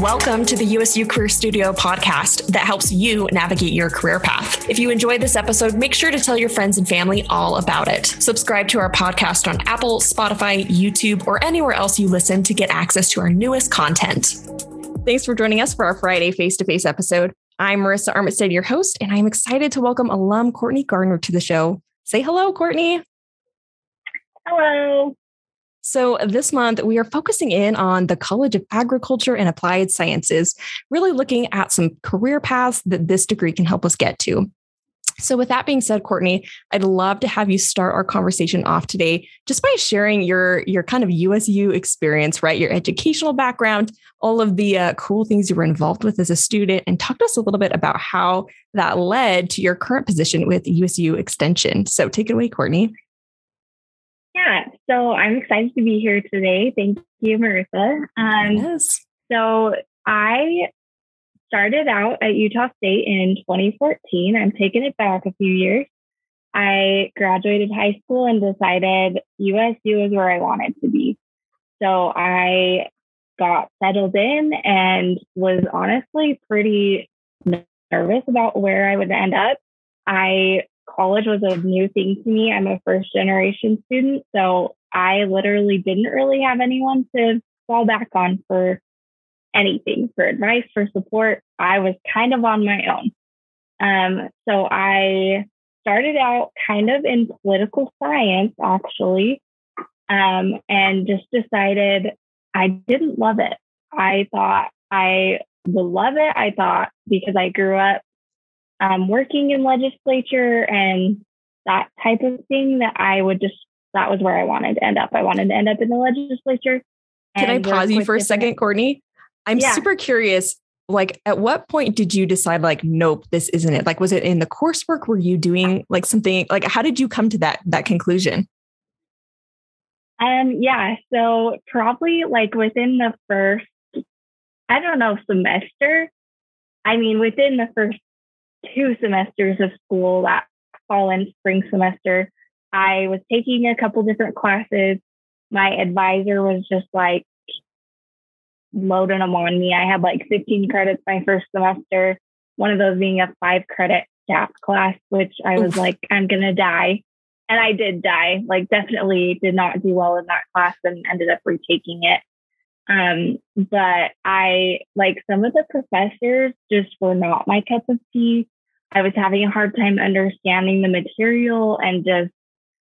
Welcome to the USU Career Studio podcast that helps you navigate your career path. If you enjoyed this episode, make sure to tell your friends and family all about it. Subscribe to our podcast on Apple, Spotify, YouTube, or anywhere else you listen to get access to our newest content. Thanks for joining us for our Friday face to face episode. I'm Marissa Armitstead, your host, and I'm excited to welcome alum Courtney Gardner to the show. Say hello, Courtney. Hello. So, this month we are focusing in on the College of Agriculture and Applied Sciences, really looking at some career paths that this degree can help us get to. So, with that being said, Courtney, I'd love to have you start our conversation off today just by sharing your your kind of USU experience, right? Your educational background, all of the uh, cool things you were involved with as a student, and talk to us a little bit about how that led to your current position with USU Extension. So, take it away, Courtney. Yeah, so I'm excited to be here today. Thank you, Marissa. Um, yes. So I started out at Utah State in 2014. I'm taking it back a few years. I graduated high school and decided USU is where I wanted to be. So I got settled in and was honestly pretty nervous about where I would end up. I college was a new thing to me. I'm a first generation student, so I literally didn't really have anyone to fall back on for anything, for advice, for support. I was kind of on my own. Um, so I started out kind of in political science, actually, um, and just decided I didn't love it. I thought I would love it. I thought because I grew up um, working in legislature and that type of thing that I would just that was where I wanted to end up. I wanted to end up in the legislature. Can I pause you for a second, Courtney? I'm yeah. super curious. Like, at what point did you decide, like, nope, this isn't it? Like, was it in the coursework? Were you doing like something? Like, how did you come to that that conclusion? Um, yeah. So probably like within the first, I don't know, semester. I mean, within the first two semesters of school that fall and spring semester. I was taking a couple different classes. My advisor was just like loading them on me. I had like 15 credits my first semester, one of those being a five credit gap class, which I was Oof. like, I'm going to die. And I did die, like, definitely did not do well in that class and ended up retaking it. Um, but I like some of the professors just were not my cup of tea. I was having a hard time understanding the material and just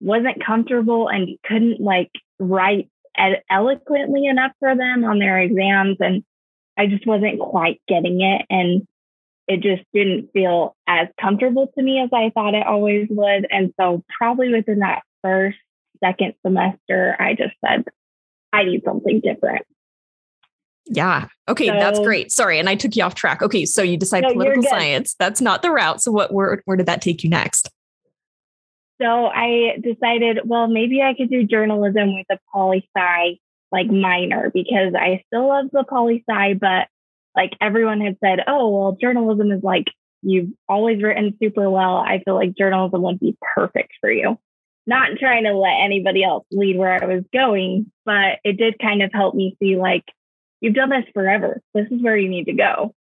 wasn't comfortable and couldn't like write eloquently enough for them on their exams. And I just wasn't quite getting it. And it just didn't feel as comfortable to me as I thought it always would. And so, probably within that first, second semester, I just said, I need something different. Yeah. Okay, so, that's great. Sorry, and I took you off track. Okay, so you decide no, political science. That's not the route. So what where where did that take you next? So I decided, well, maybe I could do journalism with a poli sci like minor because I still love the poli sci, but like everyone had said, oh well, journalism is like you've always written super well. I feel like journalism would be perfect for you. Not trying to let anybody else lead where I was going, but it did kind of help me see like you've done this forever. This is where you need to go.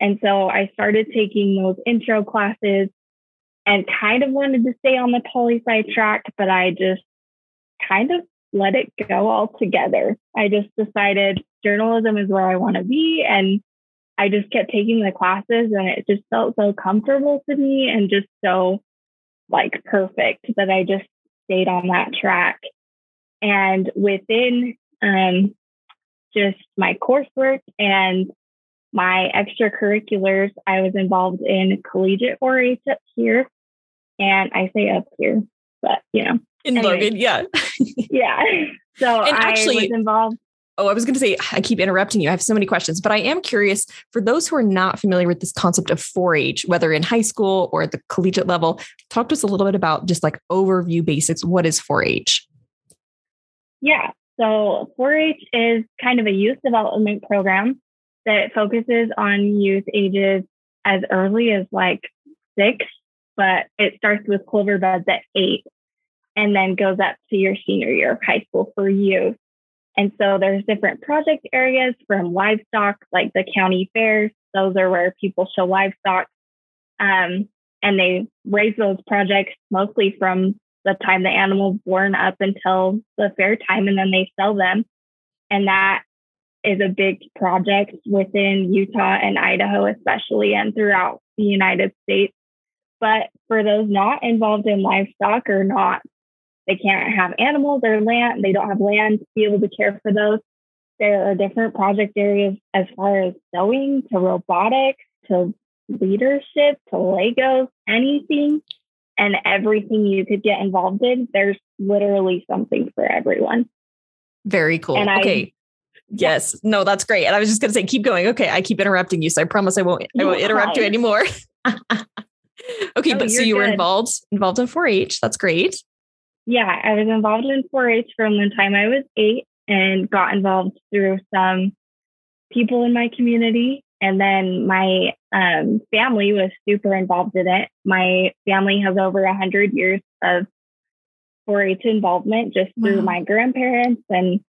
And so I started taking those intro classes and kind of wanted to stay on the poli sci track, but I just kind of let it go altogether. I just decided journalism is where I want to be. And I just kept taking the classes and it just felt so comfortable to me and just so like perfect that I just stayed on that track. And within um, just my coursework and my extracurriculars, I was involved in collegiate 4-H up here. And I say up here, but you know. In anyway. Logan, yeah. yeah. So and I actually, was involved. Oh, I was going to say, I keep interrupting you. I have so many questions, but I am curious for those who are not familiar with this concept of 4 H, whether in high school or at the collegiate level, talk to us a little bit about just like overview basics. What is 4 H? Yeah. So 4 H is kind of a youth development program that focuses on youth ages as early as like six, but it starts with clover buds at eight and then goes up to your senior year of high school for youth. And so there's different project areas from livestock, like the county fairs. Those are where people show livestock. Um, and they raise those projects mostly from the time the animal's born up until the fair time, and then they sell them. And that is a big project within Utah and Idaho, especially, and throughout the United States. But for those not involved in livestock or not, they can't have animals or land, they don't have land to be able to care for those. There are different project areas as far as sewing to robotics to leadership to Legos, anything and everything you could get involved in. There's literally something for everyone. Very cool. And okay. I, yes. No, that's great. And I was just gonna say, keep going. Okay. I keep interrupting you. So I promise I won't I won't interrupt you anymore. okay, but so you good. were involved involved in 4-H. That's great. Yeah, I was involved in 4-H from the time I was eight and got involved through some people in my community and then my um, family was super involved in it. My family has over a hundred years of 4-H involvement just through wow. my grandparents and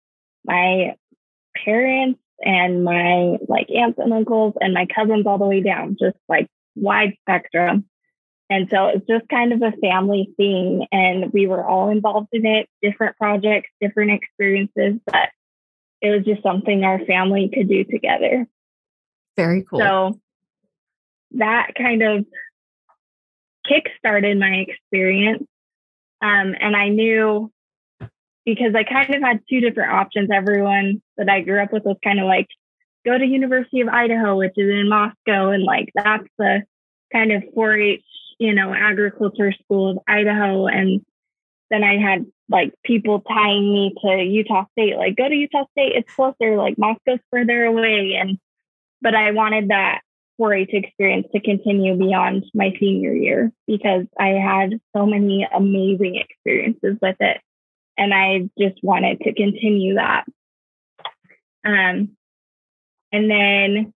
my parents and my like aunts and uncles and my cousins all the way down, just like wide spectrum. And so it's just kind of a family thing. And we were all involved in it, different projects, different experiences, but it was just something our family could do together. Very cool. So that kind of kick-started my experience. Um, and I knew because I kind of had two different options. Everyone that I grew up with was kind of like, go to University of Idaho, which is in Moscow, and like that's the kind of 4-H, you know, agriculture school of Idaho. And then I had like people tying me to Utah State, like go to Utah State, it's closer, like Moscow's further away. And but I wanted that 4-H experience to continue beyond my senior year because I had so many amazing experiences with it. And I just wanted to continue that. Um, and then,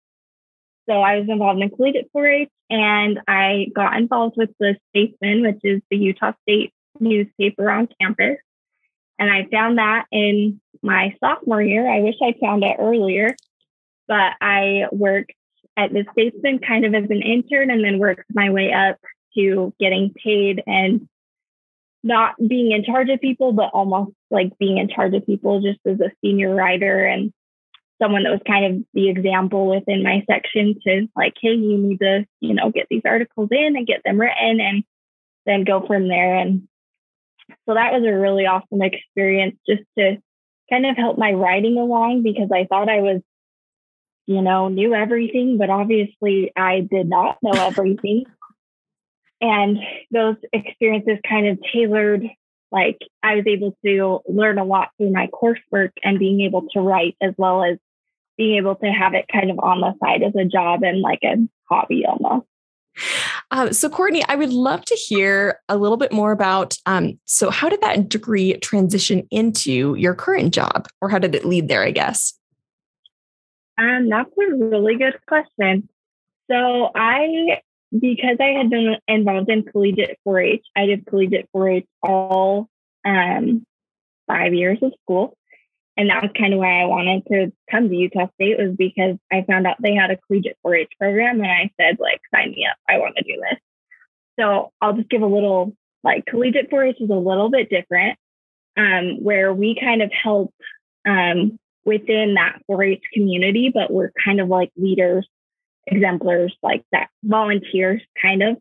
so I was involved in collegiate 4-H and I got involved with the Statesman, which is the Utah State newspaper on campus. And I found that in my sophomore year. I wish I found it earlier but I worked at the Statesman kind of as an intern and then worked my way up to getting paid and not being in charge of people, but almost like being in charge of people just as a senior writer and someone that was kind of the example within my section to like, hey, you need to, you know, get these articles in and get them written and then go from there. And so that was a really awesome experience just to kind of help my writing along because I thought I was you know, knew everything, but obviously I did not know everything. and those experiences kind of tailored, like I was able to learn a lot through my coursework and being able to write as well as being able to have it kind of on the side as a job and like a hobby almost. Uh, so, Courtney, I would love to hear a little bit more about. Um, so, how did that degree transition into your current job, or how did it lead there? I guess. Um, that's a really good question. So I, because I had been involved in collegiate 4-H, I did collegiate 4-H all um, five years of school. And that was kind of why I wanted to come to Utah State was because I found out they had a collegiate 4-H program and I said, like, sign me up. I want to do this. So I'll just give a little, like, collegiate 4-H is a little bit different, um, where we kind of help um, within that 4-H community, but we're kind of like leaders, exemplars, like that volunteers kind of.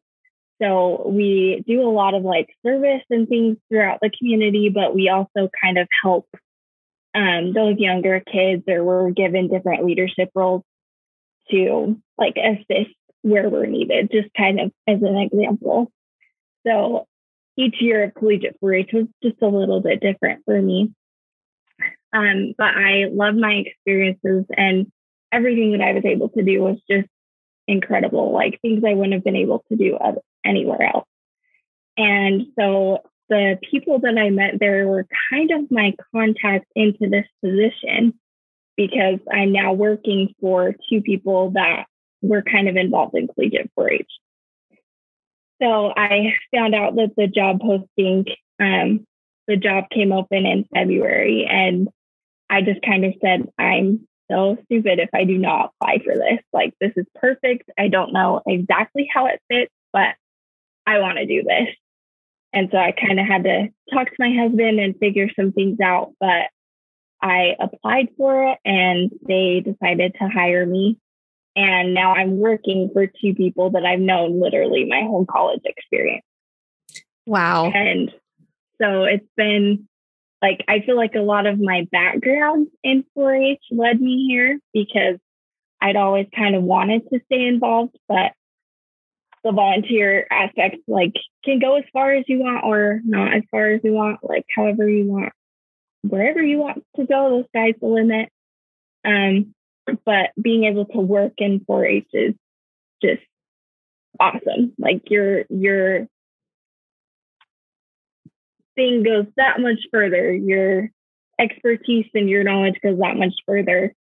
So we do a lot of like service and things throughout the community, but we also kind of help um, those younger kids or we're given different leadership roles to like assist where we're needed, just kind of as an example. So each year of collegiate 4-H was just a little bit different for me. Um, but I love my experiences and everything that I was able to do was just incredible, like things I wouldn't have been able to do anywhere else. And so the people that I met there were kind of my contacts into this position because I'm now working for two people that were kind of involved in collegiate 4-H. So I found out that the job posting, um, the job came open in February, and I just kind of said, I'm so stupid if I do not apply for this. Like, this is perfect. I don't know exactly how it fits, but I want to do this. And so I kind of had to talk to my husband and figure some things out. But I applied for it and they decided to hire me. And now I'm working for two people that I've known literally my whole college experience. Wow. And so it's been like, I feel like a lot of my background in 4 H led me here because I'd always kind of wanted to stay involved, but the volunteer aspect like can go as far as you want or not as far as you want, like however you want, wherever you want to go, the sky's the limit. Um, but being able to work in 4-H is just awesome. Like your your thing goes that much further. Your expertise and your knowledge goes that much further.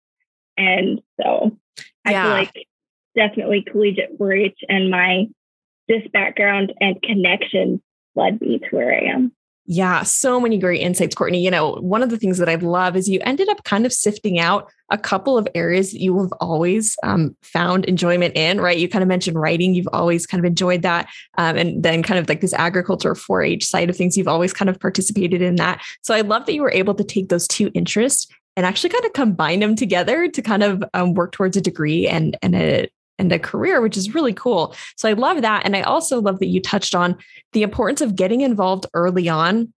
And so I feel like definitely collegiate 4-H and my this background and connections led me to where I am. Yeah, so many great insights, Courtney. You know, one of the things that I love is you ended up kind of sifting out a couple of areas that you have always um, found enjoyment in, right? You kind of mentioned writing, you've always kind of enjoyed that. Um, and then kind of like this agriculture 4 H side of things, you've always kind of participated in that. So I love that you were able to take those two interests and actually kind of combine them together to kind of um, work towards a degree and, and a, and a career, which is really cool. So I love that. And I also love that you touched on the importance of getting involved early on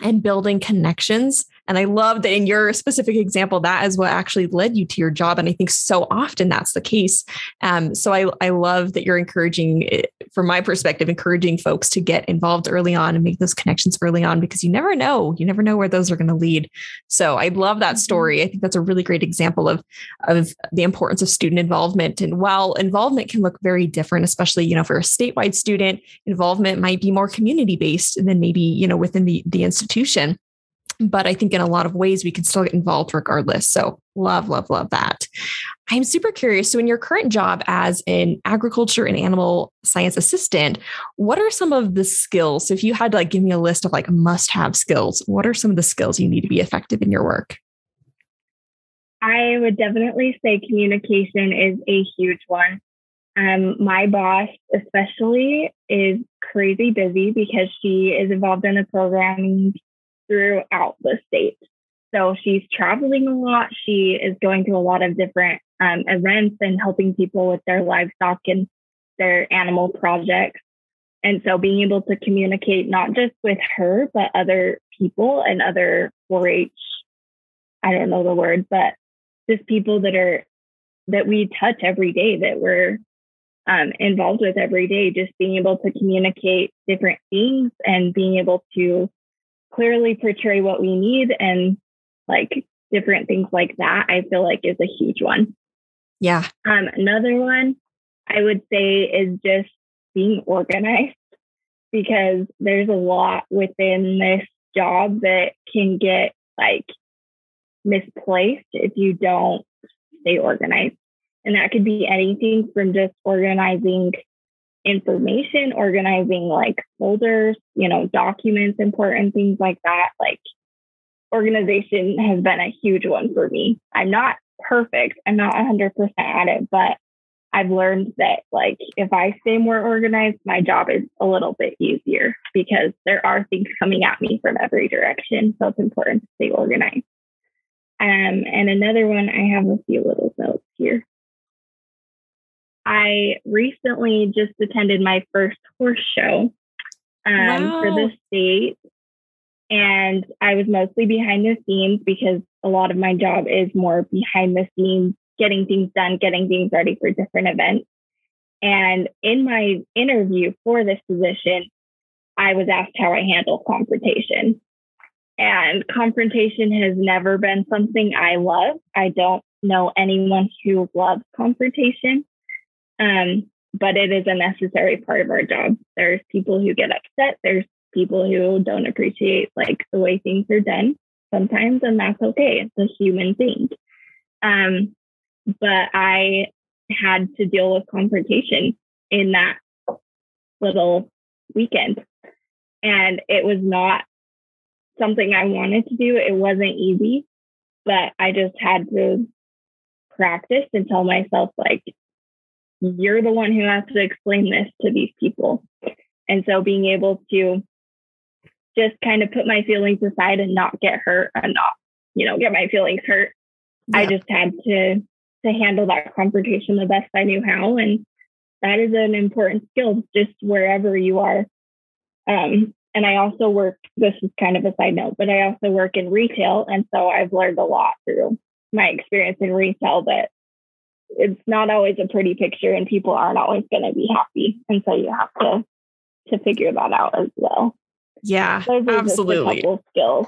and building connections and I love that in your specific example, that is what actually led you to your job. And I think so often that's the case. Um, so I, I love that you're encouraging, eh, from my perspective, encouraging folks to get involved early on and make those connections early on because you never know. You never know where those are going to lead. So I love that mm-hmm. story. I think that's a really great example of, of the importance of student involvement. And while involvement can look very different, especially, you know, for a statewide student, involvement might be more community based than maybe, you know, within the, the institution but I think in a lot of ways we can still get involved regardless. So love, love, love that. I'm super curious. So in your current job as an agriculture and animal science assistant, what are some of the skills? So if you had to like give me a list of like must-have skills, what are some of the skills you need to be effective in your work? I would definitely say communication is a huge one. Um, my boss, especially, is crazy busy because she is involved in the programming throughout the state. So she's traveling a lot. She is going to a lot of different um, events and helping people with their livestock and their animal projects. And so being able to communicate not just with her, but other people and other 4 H, I don't know the word, but just people that are, that we touch every day that we're um, involved with every day, just being able to communicate different things and being able to clearly portray what we need and like different things like that, I feel like is a huge one. Yeah. Um, another one I would say is just being organized because there's a lot within this job that can get like misplaced if you don't stay organized. And that could be anything from just organizing information, organizing like folders, you know, documents, important things like that. Like organization has been a huge one for me. I'm not perfect, I'm not 100% at it, but I've learned that like if I stay more organized, my job is a little bit easier because there are things coming at me from every direction. So it's important to stay organized. Um, and another one, I have a few little notes here. I recently just attended my first horse show um, wow. for the state. And I was mostly behind the scenes because a lot of my job is more behind the scenes, getting things done, getting things ready for different events. And in my interview for this position, I was asked how I handle confrontation. And confrontation has never been something I love. I don't know anyone who loves confrontation. Um, but it is a necessary part of our job. There's people who get upset. There's people who don't appreciate like the way things are done sometimes, and that's okay. It's a human thing. Um, but I had to deal with confrontation in that little weekend. And it was not something I wanted to do. It wasn't easy. but I just had to practice and tell myself, like, you're the one who has to explain this to these people. And so being able to just kind of put my feelings aside and not get hurt and not, you know, get my feelings hurt. Yeah. I just had to to handle that confrontation the best I knew how. And that is an important skill just wherever you are. Um, and I also work, this is kind of a side note, but I also work in retail. And so I've learned a lot through my experience in retail that it's not always a pretty picture and people aren't always going to be happy. And so you have to, to figure that out as well. Yeah, absolutely. skills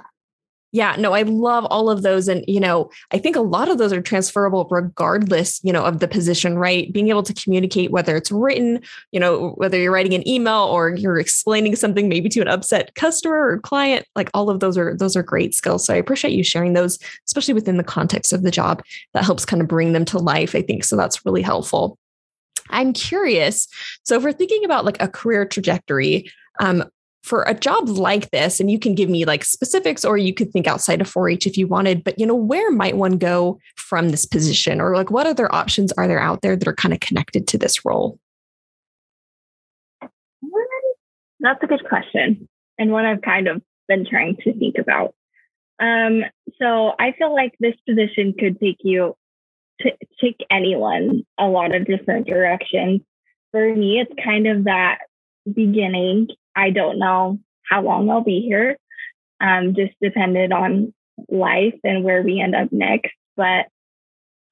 yeah, no, I love all of those. And, you know, I think a lot of those are transferable regardless, you know, of the position, right? Being able to communicate, whether it's written, you know, whether you're writing an email or you're explaining something maybe to an upset customer or client, like all of those are, those are great skills. So I appreciate you sharing those, especially within the context of the job that helps kind of bring them to life. I think so that's really helpful. I'm curious. So if we're thinking about like a career trajectory, um, for a job like this, and you can give me like specifics or you could think outside of 4 H if you wanted, but you know, where might one go from this position or like what other options are there out there that are kind of connected to this role? That's a good question and one I've kind of been trying to think about. Um, so I feel like this position could take you to take anyone a lot of different directions. For me, it's kind of that beginning I don't know how long I'll be here. Um, just depended on life and where we end up next. But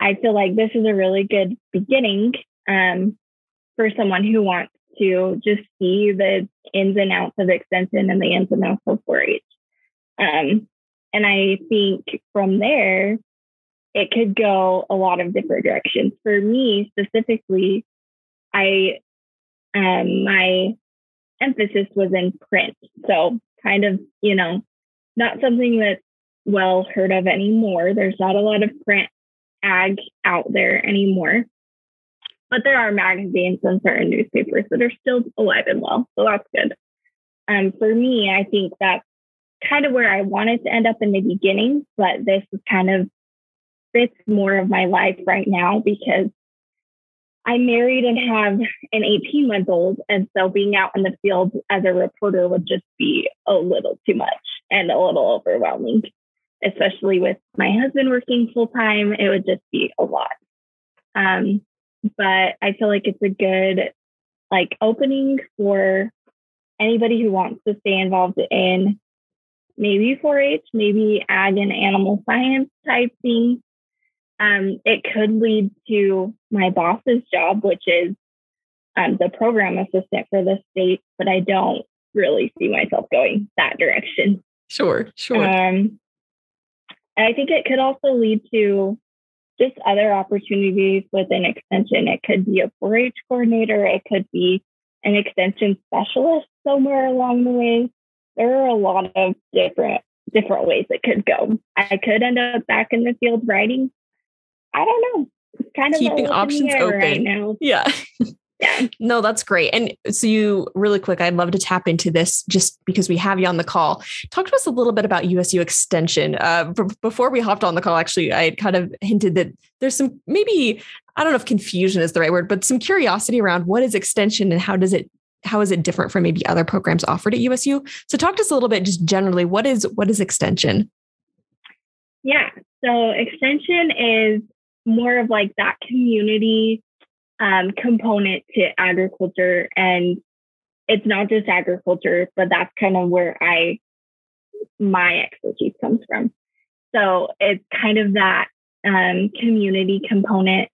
I feel like this is a really good beginning um, for someone who wants to just see the ins and outs of extension and the ins and outs of 4-H. Um, and I think from there, it could go a lot of different directions. For me specifically, I um, my emphasis was in print. So, kind of, you know, not something that's well heard of anymore. There's not a lot of print ag out there anymore. But there are magazines and certain newspapers that are still alive and well. So that's good. Um, for me, I think that's kind of where I wanted to end up in the beginning, but this is kind of fits more of my life right now because I'm married and have an 18 month old. And so being out in the field as a reporter would just be a little too much and a little overwhelming, especially with my husband working full time. It would just be a lot. Um, but I feel like it's a good like opening for anybody who wants to stay involved in maybe 4-H, maybe ag and animal science type things um, it could lead to my boss's job, which is um, the program assistant for the state, but I don't really see myself going that direction. Sure, sure. Um, and I think it could also lead to just other opportunities within extension. It could be a 4 H coordinator, it could be an extension specialist somewhere along the way. There are a lot of different different ways it could go. I could end up back in the field writing I don't know. Kind of keeping options open right now. Yeah. Yeah. No, that's great. And so, you really quick, I'd love to tap into this just because we have you on the call. Talk to us a little bit about USU Extension. Uh, b- before we hopped on the call, actually, I had kind of hinted that there's some maybe, I don't know if confusion is the right word, but some curiosity around what is Extension and how does it how is it different from maybe other programs offered at USU? So talk to us a little bit just generally what is what is extension? Yeah. So extension is more of like that community um, component to agriculture. And it's not just agriculture, but that's kind of where I, my expertise comes from. So it's kind of that um, community component.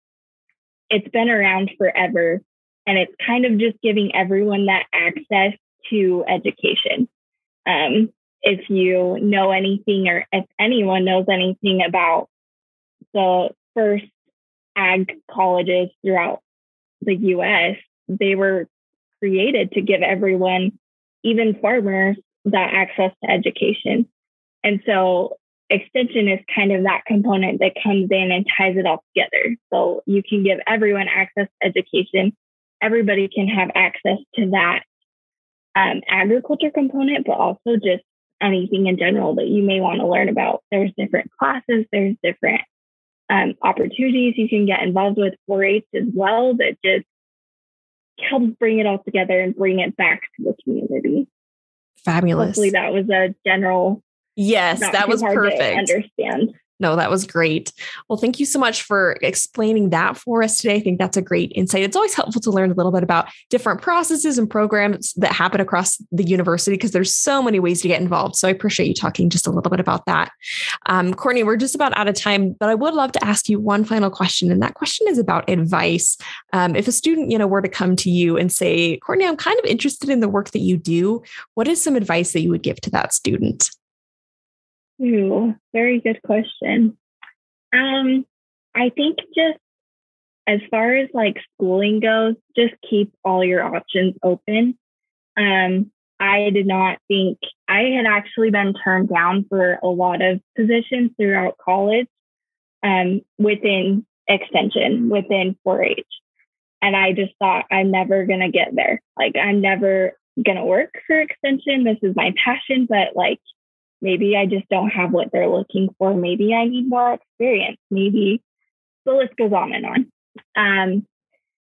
It's been around forever. And it's kind of just giving everyone that access to education. Um, if you know anything or if anyone knows anything about the first ag colleges throughout the US, they were created to give everyone, even farmers, that access to education. And so extension is kind of that component that comes in and ties it all together. So you can give everyone access to education. Everybody can have access to that um, agriculture component, but also just anything in general that you may want to learn about. There's different classes, there's different um, opportunities you can get involved with 4 H as well that just helps bring it all together and bring it back to the community. Fabulous. Hopefully, that was a general. Yes, that was perfect. understand. No, that was great. Well, thank you so much for explaining that for us today. I think that's a great insight. It's always helpful to learn a little bit about different processes and programs that happen across the university because there's so many ways to get involved. So I appreciate you talking just a little bit about that. Um, Courtney, we're just about out of time, but I would love to ask you one final question. And that question is about advice. Um, if a student, you know, were to come to you and say, Courtney, I'm kind of interested in the work that you do, what is some advice that you would give to that student? Ooh, very good question. Um, I think just as far as like schooling goes, just keep all your options open. Um, I did not think I had actually been turned down for a lot of positions throughout college um, within extension, within 4 H. And I just thought I'm never going to get there. Like, I'm never going to work for extension. This is my passion, but like, Maybe I just don't have what they're looking for. Maybe I need more experience. Maybe the list goes on and on. Um,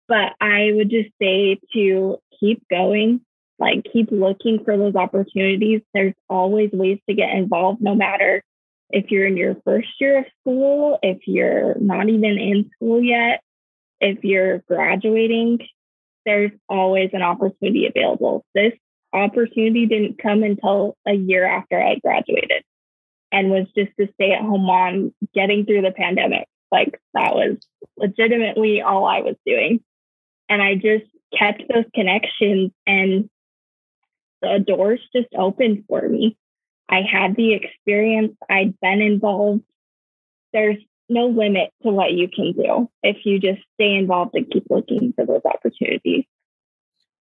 but I would just say to keep going, like keep looking for those opportunities. There's always ways to get involved, no matter if you're in your first year of school, if you're not even in school yet, if you're graduating, there's always an opportunity available. This opportunity didn't come until a year after I graduated and was just a stay at home mom getting through the pandemic. Like that was legitimately all I was doing. And I just kept those connections and the doors just opened for me. I had the experience, I'd been involved. There's no limit to what you can do if you just stay involved and keep looking for those opportunities.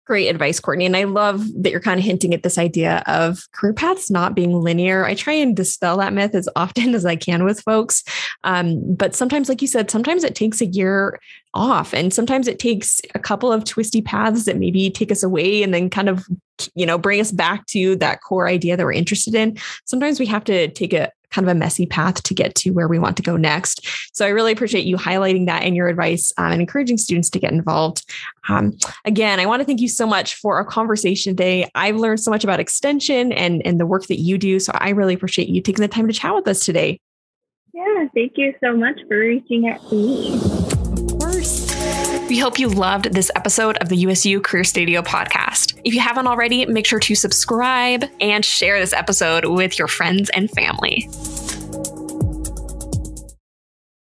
Great advice, Courtney. And I love that you're kind of hinting at this idea of career paths not being linear. I try and dispel that myth as often as I can with folks. Um, but sometimes, like you said, sometimes it takes a year off and sometimes it takes a couple of twisty paths that maybe take us away and then kind of you know bring us back to that core idea that we're interested in sometimes we have to take a kind of a messy path to get to where we want to go next. So I really appreciate you highlighting that in your advice um, and encouraging students to get involved. Um, again, I want to thank you so much for our conversation today. I've learned so much about extension and, and the work that you do. So I really appreciate you taking the time to chat with us today. Yeah, thank you so much for reaching out to me. We hope you loved this episode of the USU Career Studio podcast. If you haven't already, make sure to subscribe and share this episode with your friends and family.